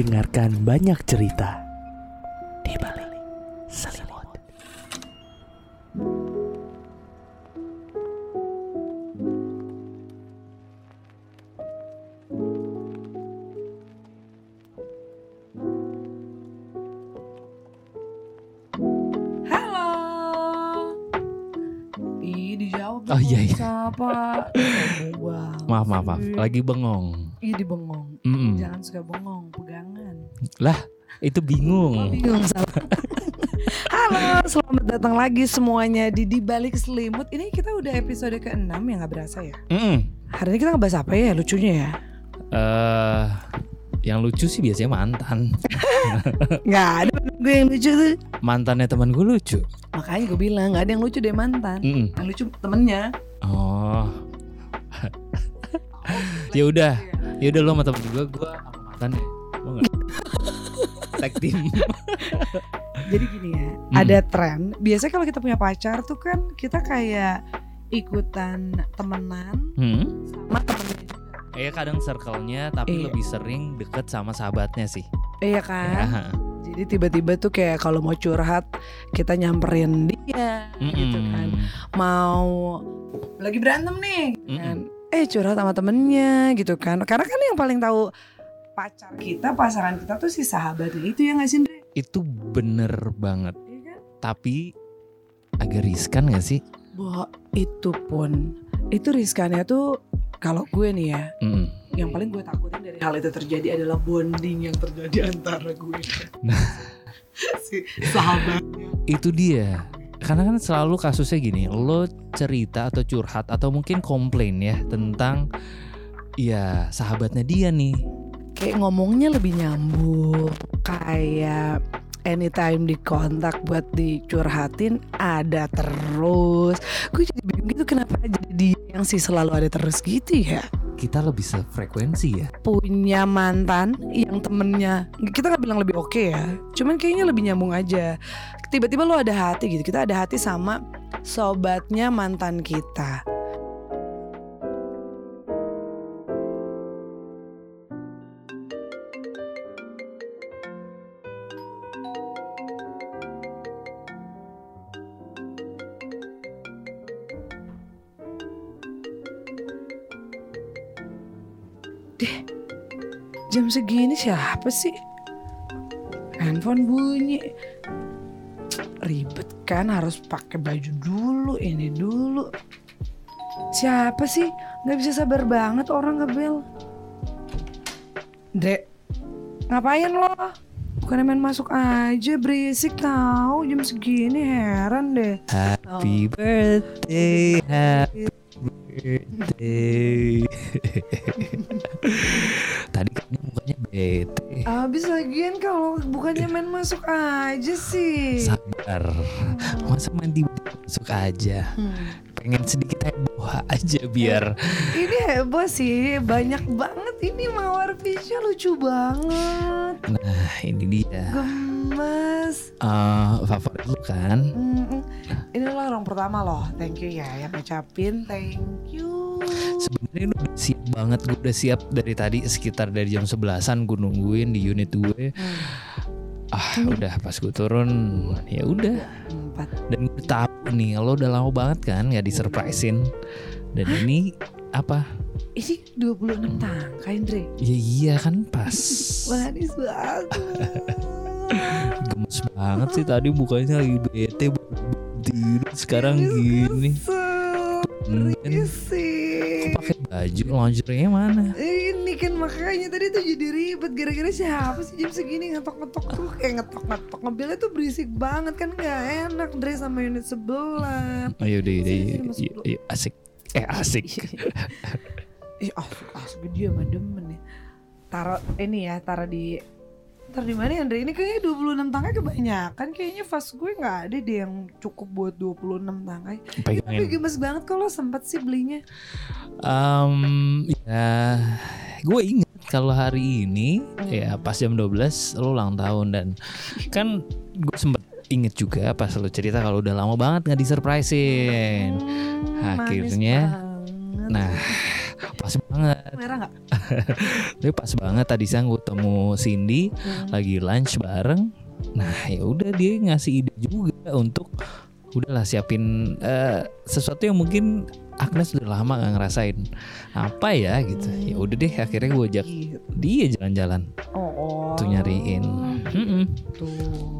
dengarkan banyak cerita di balik selimut. Halo. Ih, dijawab Oh, iya, iya. Siapa? Maaf maaf maaf, lagi bengong. Ih, dibengong. Mm-mm. Jangan suka bengong, pegangan. Itu Oh, bingung. bingung salah. Halo, selamat datang lagi semuanya di di balik selimut. Ini kita udah episode ke-6 ya nggak berasa ya. Mm-mm. Hari ini kita ngebahas apa ya lucunya ya? Eh, yang lucu sih biasanya mantan. Nggak ada gue yang lucu tuh. Mantannya teman gue lucu. Makanya gue bilang nggak ada yang lucu deh mantan. Mm-mm. Yang lucu temennya. Oh. ya udah, ya udah lo sama temen gue, gue sama mantan ya. Mau nggak? Tag team. Jadi gini ya, Hmm. ada tren. Biasanya kalau kita punya pacar tuh kan kita kayak ikutan temenan Hmm? sama temennya juga. Eh kadang circle-nya tapi Iya. lebih sering deket sama sahabatnya sih. Iya kan? Ya. Jadi tiba-tiba tuh kayak kalau mau curhat kita nyamperin dia gitu Mm-mm. kan. Mau lagi berantem nih gitu Mm-mm. kan. Eh curhat sama temennya gitu kan. Karena kan yang paling tahu pacar kita, pasangan kita tuh si sahabatnya itu ya nggak sih Ndre? Itu bener banget. Iya kan? Tapi agak riskan gak sih? Wah itu pun itu riskannya tuh kalau gue nih ya Mm-mm. yang paling gue takutin dari hal itu terjadi adalah bonding yang terjadi antara gue Nah. si sahabatnya Itu dia. Karena kan selalu kasusnya gini, lo cerita atau curhat atau mungkin komplain ya tentang ya sahabatnya dia nih. kayak ngomongnya lebih nyambung kayak anytime di kontak buat dicurhatin ada terus gue jadi bingung gitu kenapa jadi dia yang sih selalu ada terus gitu ya Kita lebih sefrekuensi ya. punya mantan yang temennya kita nggak bilang lebih oke ya cuman kayaknya lebih nyambung aja tiba-tiba lo ada hati gitu kita ada hati sama sobatnya mantan kita jam segini siapa sih? Handphone bunyi. Ribet kan harus pakai baju dulu ini dulu. Siapa sih? Nggak bisa sabar banget orang ngebel. Dek ngapain lo? Bukan main masuk aja berisik tahu jam segini heran deh. Happy birthday, happy. Tadi kan mukanya bete. Abis lagian kalau bukannya main masuk aja sih Sabar. Masa mandi masuk aja. Hmm. Pengen sedikit heboh aja biar Ini heboh sih, banyak banget ini mawar fish lucu banget, Nah ini dia gemes. Eh, Favorit lu kan. Ini lo orang pertama loh, thank you ya yang ngucapin thank you. Sebenarnya lu udah siap banget Gue udah siap dari tadi Sekitar dari jam 11an Gue nungguin di unit gue Hmm, Ah udah pas gue turun Ya udah. Dan gue tahu nih Lo udah lama banget kan Gak disurprisein. Dan ini Apa? Ini 26 tangka Indre. Ya iya kan pas. Manis banget. Gemes banget sih tadi Bukanya lagi bete Tidur sekarang gini Tumben. Tumben. sih. Kok pakai baju lingerie mana Ini kan makanya tadi tuh jadi ribet gara-gara siapa sih jam segini ngetok-ngetok tuh eh ngetok-ngetok mobilnya tuh berisik banget kan nggak enak Dre sama unit sebelah. Ayo deh, deh, asik. Eh asik. Ih asik asik dia mah demen ya. Taruh ini ya taruh di Ntar di mana ya Andre? Ini kayaknya 26 tangkai kebanyakan Kayaknya fast gue nggak ada deh yang cukup buat 26 tangkai Tapi Pegangin. gemes banget kalau sempet sih belinya Em, ya, gue inget kalau hari ini ya pas jam 12 lo ulang tahun dan kan gue sempet inget juga pas lo cerita kalau udah lama banget nggak disurprisein. Hmm, Akhirnya. Nah, pas banget Merah nggak? tapi pas banget tadi siang gue temu Cindy lagi lunch bareng nah ya udah dia ngasih ide juga untuk udahlah siapin eh, sesuatu yang mungkin Agnes udah lama gak ngerasain apa ya gitu ya udah deh akhirnya gue ajak dia jalan-jalan Oh, oh. tuh nyariin Mm-mm. Tuh.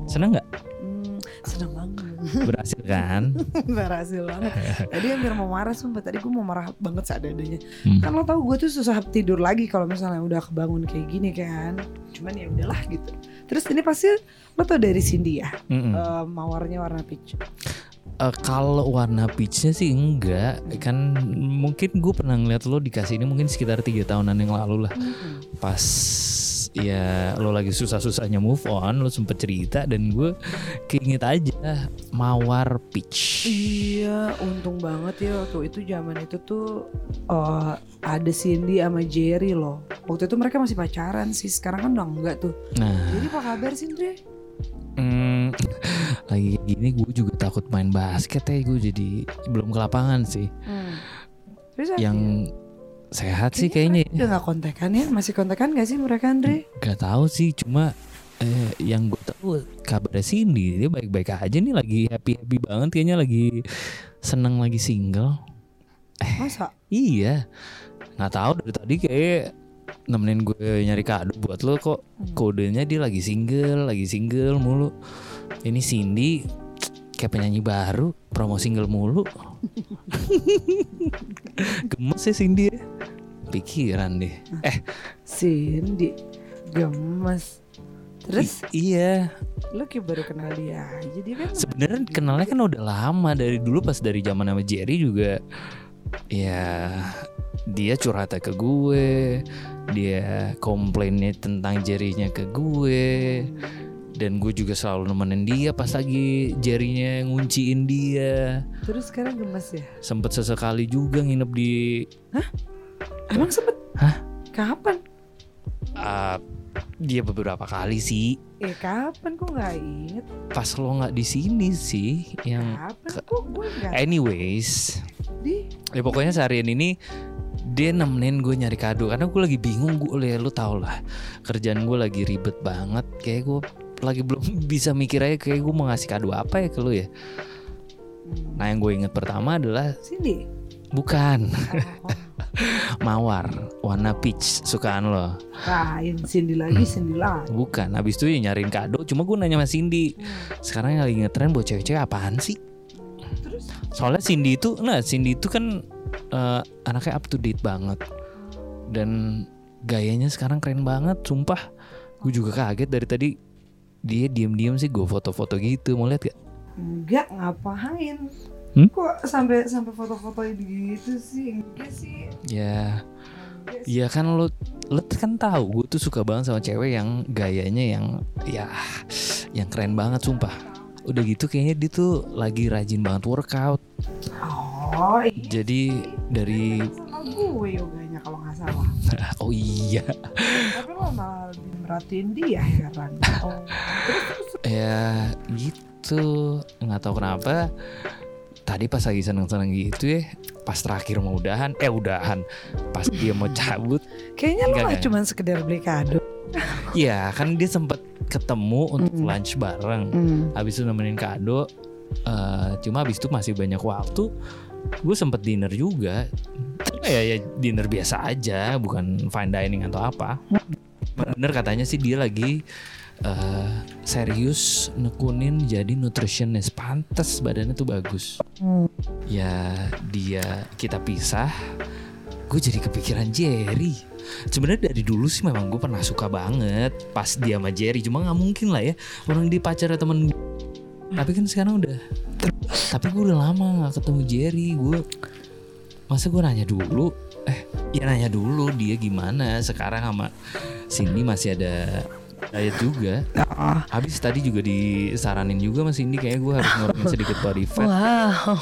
seneng nggak Hmm, seneng banget. berhasil kan Berhasil banget. Tadi hampir mau marah sumpah. Tadi gue mau marah banget seadanya. Hmm. Kan lo tau gue tuh susah tidur lagi kalau misalnya udah kebangun kayak gini kan. Cuman ya udahlah gitu. Terus ini pasti lo tau dari Cindy ya. Mm-mm. Eh, mawarnya warna peach. Eh, kalau warna peachnya sih enggak kan mungkin gue pernah ngeliat lo dikasih ini mungkin sekitar tiga tahunan yang lalu lah pas ya lo lagi susah-susahnya move on lo sempet cerita dan gue keinget aja mawar peach Iya, untung banget ya waktu itu zaman itu tuh eh, ada Cindy sama Jerry loh. Waktu itu mereka masih pacaran sih, sekarang kan udah enggak tuh. nah Jadi apa kabar Cindy? mm, lagi gini gue juga takut main basket ya gue jadi belum ke lapangan sih Hmm. Terus yang sehat sih kayaknya ya. Udah gak kontekan ya? Masih kontekan gak sih mereka Andre? Gak tahu sih cuma eh, yang gue tahu kabarnya Cindy dia baik-baik aja nih lagi happy happy banget kayaknya lagi seneng lagi single Masa? iya nggak tahu dari tadi kayak nemenin gue nyari kado buat lo kok kodenya dia lagi single lagi single mulu ini Cindy kayak penyanyi baru promo single mulu. Gemes ya Cindy. Pikiran deh. Eh. Cindy Gemes. Terus? I- iya. Lu kayak baru kenal dia aja Dia kan sebenarnya kenalnya kan udah lama dari dulu pas dari zaman sama Jerry juga. Ya dia curhatnya ke gue dia komplainnya tentang Jerry-nya ke gue dan gue juga selalu nemenin dia pas lagi Jerry-nya ngunciin dia Terus sekarang gemes ya? sempet sesekali juga nginep di Emang sempet? Hah? Kapan? uh, dia beberapa kali sih Eh kapan kok gak inget? pas lo nggak di sini sih yang Kapan kok gue gak anyways di ya pokoknya seharian ini dia nemenin gue nyari kado karena gue lagi bingung gue lu tau lah kerjaan gue lagi ribet banget kayak gue lagi belum bisa mikir aja kayak gue mau ngasih kado apa ya ke lu ya? Nah yang gue inget pertama adalah Cindy? Bukan. Oh, mawar warna peach sukaan lo. Kain Cindy lagi? Cindy lagi bukan habis itu ya nyariin kado cuma gue nanya sama Cindy. Sekarang yang lagi ngetren buat cewek-cewek apaan sih? Terus? Soalnya Cindy itu nah Cindy itu kan eh, anaknya up to date banget. Dan gayanya sekarang keren banget sumpah. Gue juga kaget dari tadi dia diam-diam sih gue foto-foto gitu. Mau lihat gak? Enggak ngapain? Hmm? Kok sampai sampai foto-foto gitu sih? Enggak sih. Ya. Enggak sih. ya kan lo lo kan tahu gue tuh suka banget sama cewek yang gayanya yang ya yang keren banget sumpah. Udah gitu kayaknya dia tuh lagi rajin banget workout. Oh iya jadi dari sama gue yoganya kalau nggak salah. Oh iya lo malah lebih merhatiin dia heran Oh. Ya gitu. Nggak tahu kenapa. Tadi pas lagi seneng-seneng gitu ya pas terakhir mau udahan eh udahan. Pas dia mau cabut. Kayaknya lo enggak. cuma sekedar beli kado. Ya kan dia sempet ketemu untuk Mm. lunch bareng. Hmm. habis itu nemenin kado eh, cuma habis itu masih banyak waktu gue sempet dinner juga. Ya ya dinner biasa aja bukan fine dining atau apa bener katanya sih dia lagi eh, serius nekunin jadi nutritionist. Pantas badannya tuh bagus. Ya dia kita pisah gue jadi kepikiran Jerry. Sebenarnya dari dulu sih memang gue pernah suka banget pas dia sama Jerry. Cuma nggak mungkin lah ya orang dia pacarnya temen tapi kan sekarang udah tapi gue udah lama nggak ketemu Jerry. Gue masa gue nanya dulu? Eh ya nanya dulu dia gimana sekarang sama Cindy masih ada diet juga. Habis tadi juga disaranin juga sama Cindy kayak gue harus ngurangin sedikit body fat. Wow.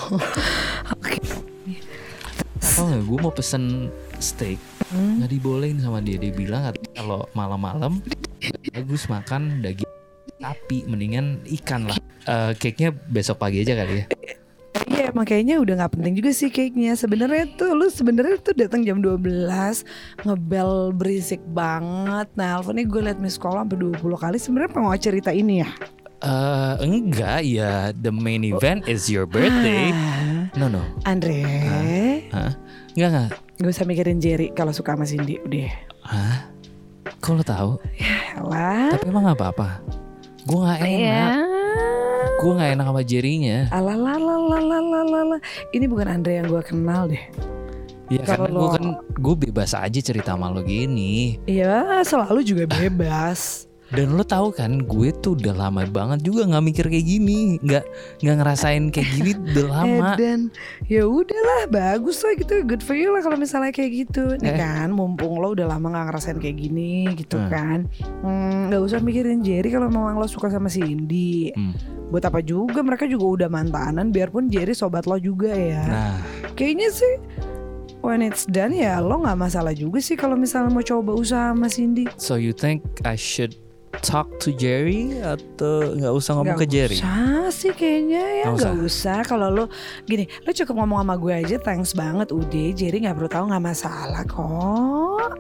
Oke. Tau gak gue mau pesen steak. Hmm. nggak dibolehin sama dia. Dia bilang kalau malam-malam bagus makan daging sapi mendingan ikan lah. Eh cake nya besok pagi aja kali ya emang kayaknya udah nggak penting juga sih cake-nya. Sebenarnya tuh lu sebenarnya tuh datang jam 12 ngebel berisik banget. Nah, teleponnya gue liat miss call sampai 20 kali. Sebenarnya mau cerita ini ya? Eh, enggak ya, the main event is your birthday. Ah, No no, Andre, Hah? Enggak enggak. gak usah mikirin Jerry kalau suka sama Cindy. Udah. Hah? Kok lo tahu? Alah. Tapi emang nggak apa-apa. Gue nggak enak. Gue nggak enak sama Jerry-nya lalalala. Ini bukan Andre yang gue kenal deh. Iya karena gue kan gue bebas aja cerita sama lo gini. Iya selalu juga bebas. Dan lo tahu kan, gue tuh udah lama banget juga nggak mikir kayak gini, nggak nggak ngerasain kayak gini udah lama. Eh, dan ya udahlah, bagus lah gitu. Good for you lah kalau misalnya kayak gitu. Nih Eh. kan, mumpung lo udah lama gak ngerasain kayak gini gitu Hmm. kan. Hmm, gak usah mikirin Jerry kalau memang lo suka sama Cindy. Hmm. Buat apa juga mereka juga udah mantanan biarpun Jerry sobat lo juga ya. Nah, Kayaknya sih when it's done ya lo nggak masalah juga sih kalau misalnya mau coba usaha sama Cindy. so you think I should talk to Jerry atau nggak usah ngomong Nggak ke Jerry? usah sih kayaknya ya Nggak nggak usah. Kalau lo gini, lo cukup ngomong sama gue aja thanks banget udah. Jerry nggak perlu tahu nggak masalah kok.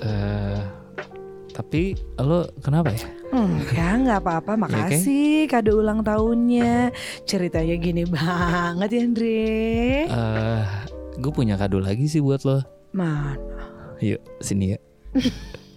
Eh, tapi lo kenapa ya? Enggak, nggak apa-apa. Makasih kado ulang tahunnya. Ceritanya gini banget ya Andre. Eh, gue punya kado lagi sih buat lo. Man, Yuk sini ya.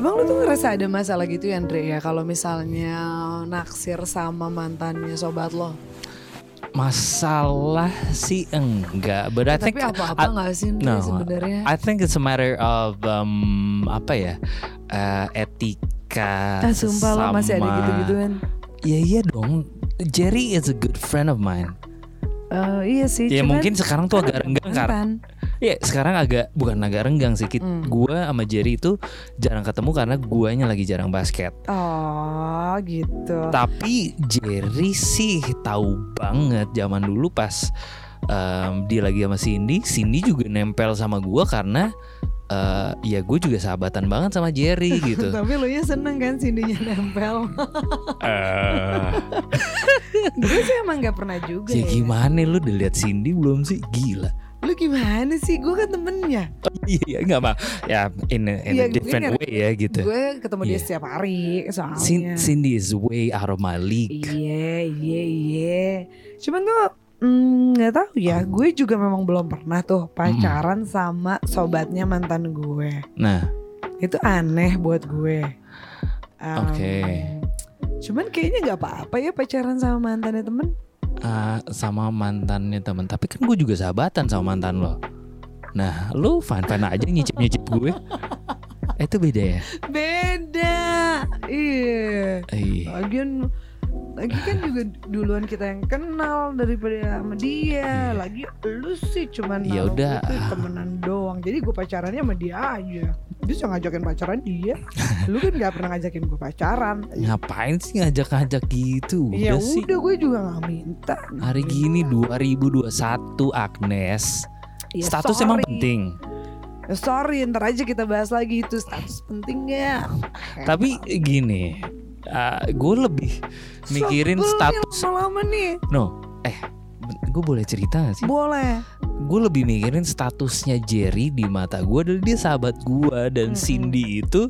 emang lo tuh ngerasa ada masalah gitu ya Andre ya kalau misalnya naksir sama mantannya sobat lo? Masalah sih enggak, but I think Tapi apa-apa I- nggak sih no, sebenarnya? I think it's a matter of um, apa ya eh, etika. Ah, sumpah lo masih ada sama- gitu-gituan. Ya iya dong. Jerry is a good friend of mine. Eh, iya sih. Ya cuman mungkin sekarang tuh agak renggang karena mantan. ya sekarang agak bukan agak renggang sih. Hmm. Gua sama Jerry itu jarang ketemu karena guanya lagi jarang basket. Oh gitu. Tapi Jerry sih tahu banget zaman dulu pas em, dia lagi sama Cindy, Cindy juga nempel sama gua karena eh, ya gue juga sahabatan banget sama Jerry gitu. Tapi lo nya seneng kan Cindy-nya nempel. Eh, Gue sih emang gak pernah juga ya ya. gimana lu udah lihat Cindy belum sih? Gila. Lu gimana sih? Gue kan temennya. Iya iya nggak mah. Ya in a, in Iya, a gue different way ya gitu. Gue ketemu dia Iya. setiap hari soalnya. Cin- Cindy is way out of my league. Iya, iya, iya. Cuman tuh mm, nggak tahu ya. Gue juga memang belum pernah tuh pacaran sama sobatnya mantan gue. Nah, Itu aneh buat gue. Em, Oke. Cuman kayaknya nggak apa-apa ya pacaran sama mantannya temen. Uh, sama mantannya temen. Tapi kan gue juga sahabatan sama mantan lo. Nah, lu fine fine aja nyicip nyicip gue. Eh, itu beda ya. Beda. Iya. Iya. Lagian lagi kan juga duluan kita yang kenal daripada sama dia. Lagi lu sih cuman Ya udah. temenan doang. Jadi gue pacarannya sama dia aja. Bisa ngajakin pacaran dia. Lu kan gak pernah ngajakin gue pacaran. Ngapain sih ngajak-ngajak gitu? Ya Udah sih. udah gue juga gak minta. Hari gini 2021 Agnes. Ya, Status sorry. emang penting. Ya, sorry, ntar aja kita bahas lagi itu status penting gak? Tapi gini, gue lebih mikirin status. lama-lama nih. No, eh, gue boleh cerita gak sih? Boleh. Gue lebih mikirin statusnya Jerry di mata gue adalah dia sahabat gue dan Mm-mm. Cindy itu,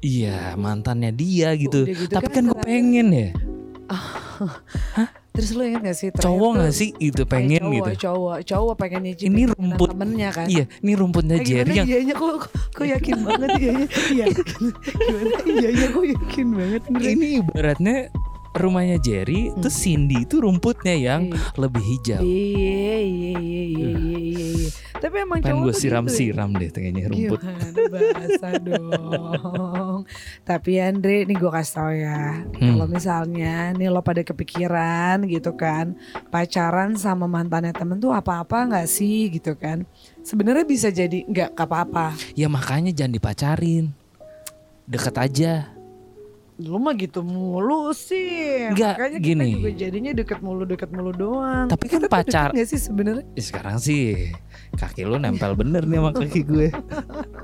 iya mantannya dia gitu. Udah gitu Tapi kan kan gue pengen ya, Terus lu inget gak sih? cowok gak sih itu pengen cowok, gitu. Cowok, cowok pengen nyicipin Ini rumput. temennya kan. Iya, ini rumputnya Eh, Jerry yang iyanya kok, kok, kok yakin banget iyanya Iya Gimana iyanya kok yakin banget ini ibaratnya rumahnya Jerry, Hmm. terus Cindy itu rumputnya yang Iya. lebih hijau. Iya iya iya iya iya iya iya. Tapi emang cowok gue gitu ya. siram-siram deh kayaknya rumput. Gimana bahasa dong Tapi Andre nih gue kasih tau ya Hmm. Kalau misalnya nih lo pada kepikiran gitu kan Pacaran sama mantannya temen tuh apa-apa gak sih gitu kan Sebenarnya bisa jadi nggak apa-apa Ya makanya jangan dipacarin. Deket aja. Lu mah gitu mulu sih. Nggak, Makanya gini. kita juga jadinya deket mulu deket mulu doang. Tapi kan Kita pacar- gak sih sebenarnya? Eh, sekarang sih kaki lu nempel bener nih sama kaki gue.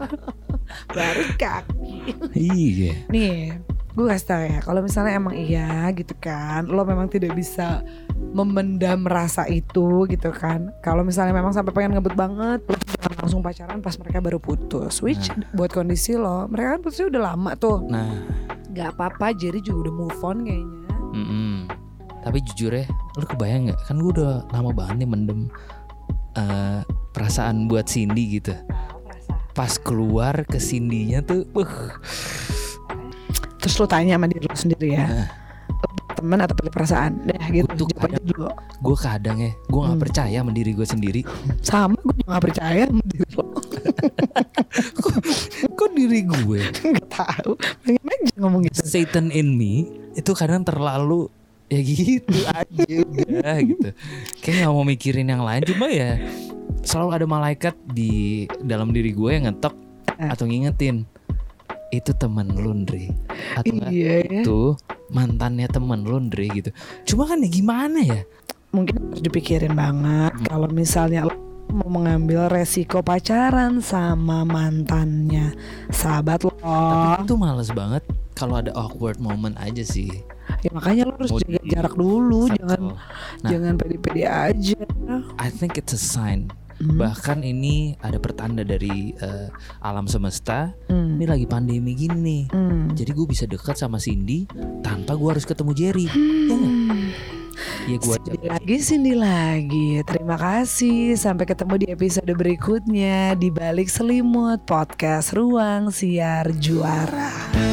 Baru kaki. iya. Nih, gue kasih tau ya. Kalau misalnya emang iya gitu kan, lo memang tidak bisa memendam rasa itu gitu kan. Kalau misalnya memang sampai pengen ngebut banget, lo langsung pacaran pas mereka baru putus. Which buat kondisi lo, mereka kan putusnya udah lama tuh. Nah, Gak apa-apa, Jerry juga udah move on kayaknya. mm-mm. tapi jujur ya, lu kebayang nggak? Kan gue udah lama banget nih mendem eh, perasaan buat Cindy gitu. Pas keluar ke Cindy-nya tuh, uh, Terus lo tanya sama diri lo sendiri ya. Nah. Lo Temen atau pilih perasaan? Dah gitu. Aja kadang- dulu. gue kadang ya, gue nggak Hmm. percaya sama diri gue sendiri. Sama gue juga gak percaya sama diri lo. Kok diri gue, Gak tahu. Pengen aja ngomong gitu. Satan in me itu kadang terlalu ya gitu aja udah gitu. Kayak nggak mau mikirin yang lain, cuma ya selalu ada malaikat di dalam diri gue yang ngetok Eh. atau ngingetin itu temen lu Ndre atau Iya ya. itu mantannya temen lu Ndre gitu. Cuma kan ya gimana ya? Mungkin harus dipikirin banget. Hmm. kalau misalnya lo mau mengambil resiko pacaran sama mantannya sahabat lo. Tapi itu males banget kalau ada awkward moment aja sih. Ya makanya lo harus jaga di- jarak dulu. Settle. jangan Nah. jangan pede-pede aja. I think it's a sign Hmm, bahkan ini ada pertanda dari eh, alam semesta hmm, ini lagi pandemi gini nih. Hmm. jadi gue bisa dekat sama Cindy tanpa gue harus ketemu Jerry. Ya nggak? Hmm. ya gue Cindy lagi Cindy lagi. Terima kasih. Sampai ketemu di episode berikutnya Di balik selimut Podcast Ruang Siar Juara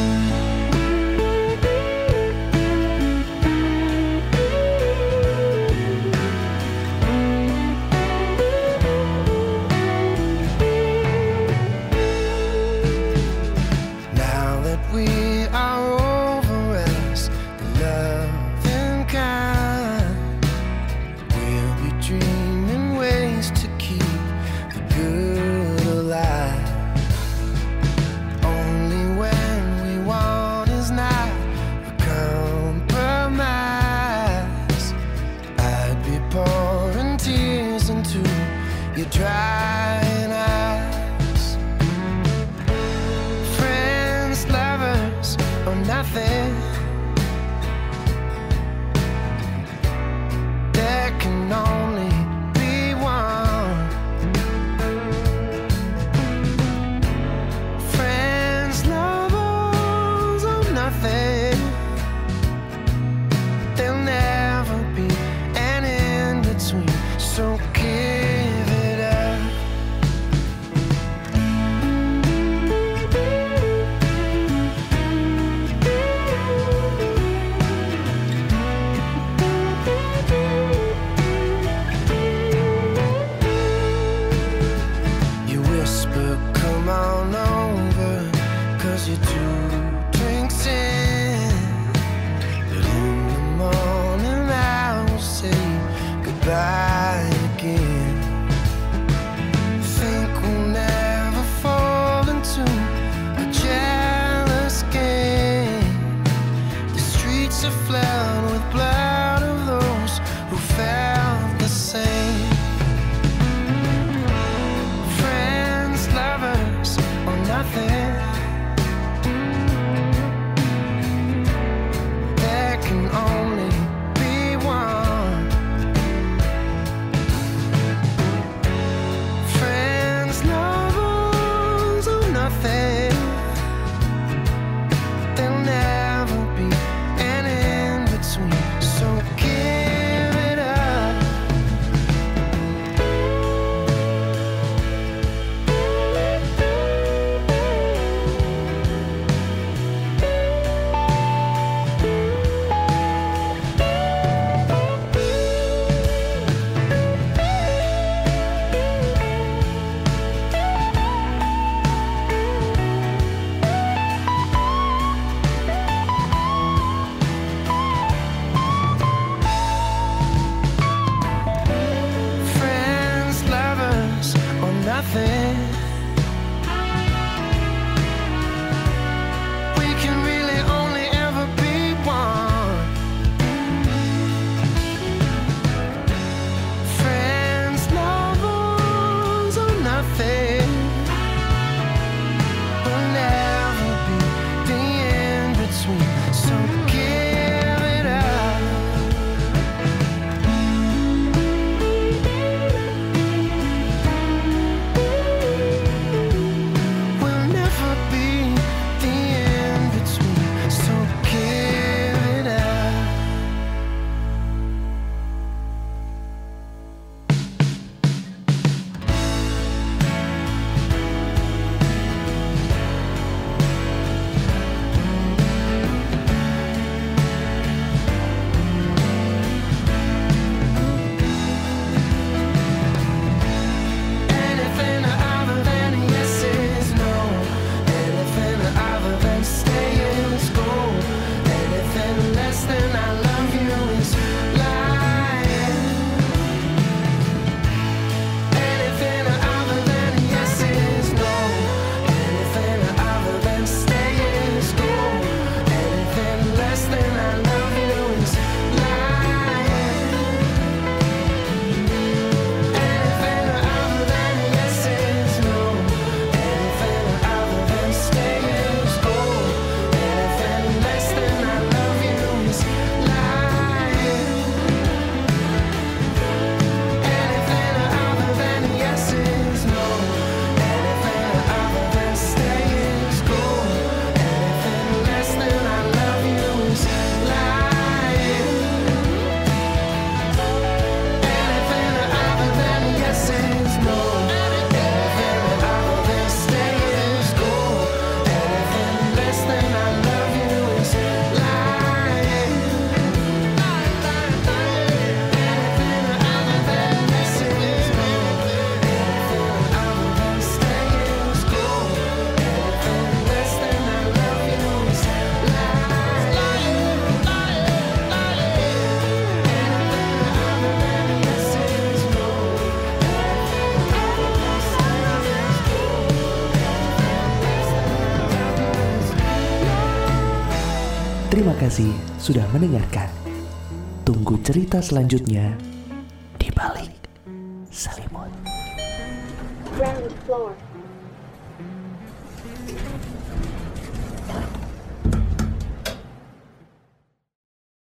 kasih sudah mendengarkan. Tunggu cerita selanjutnya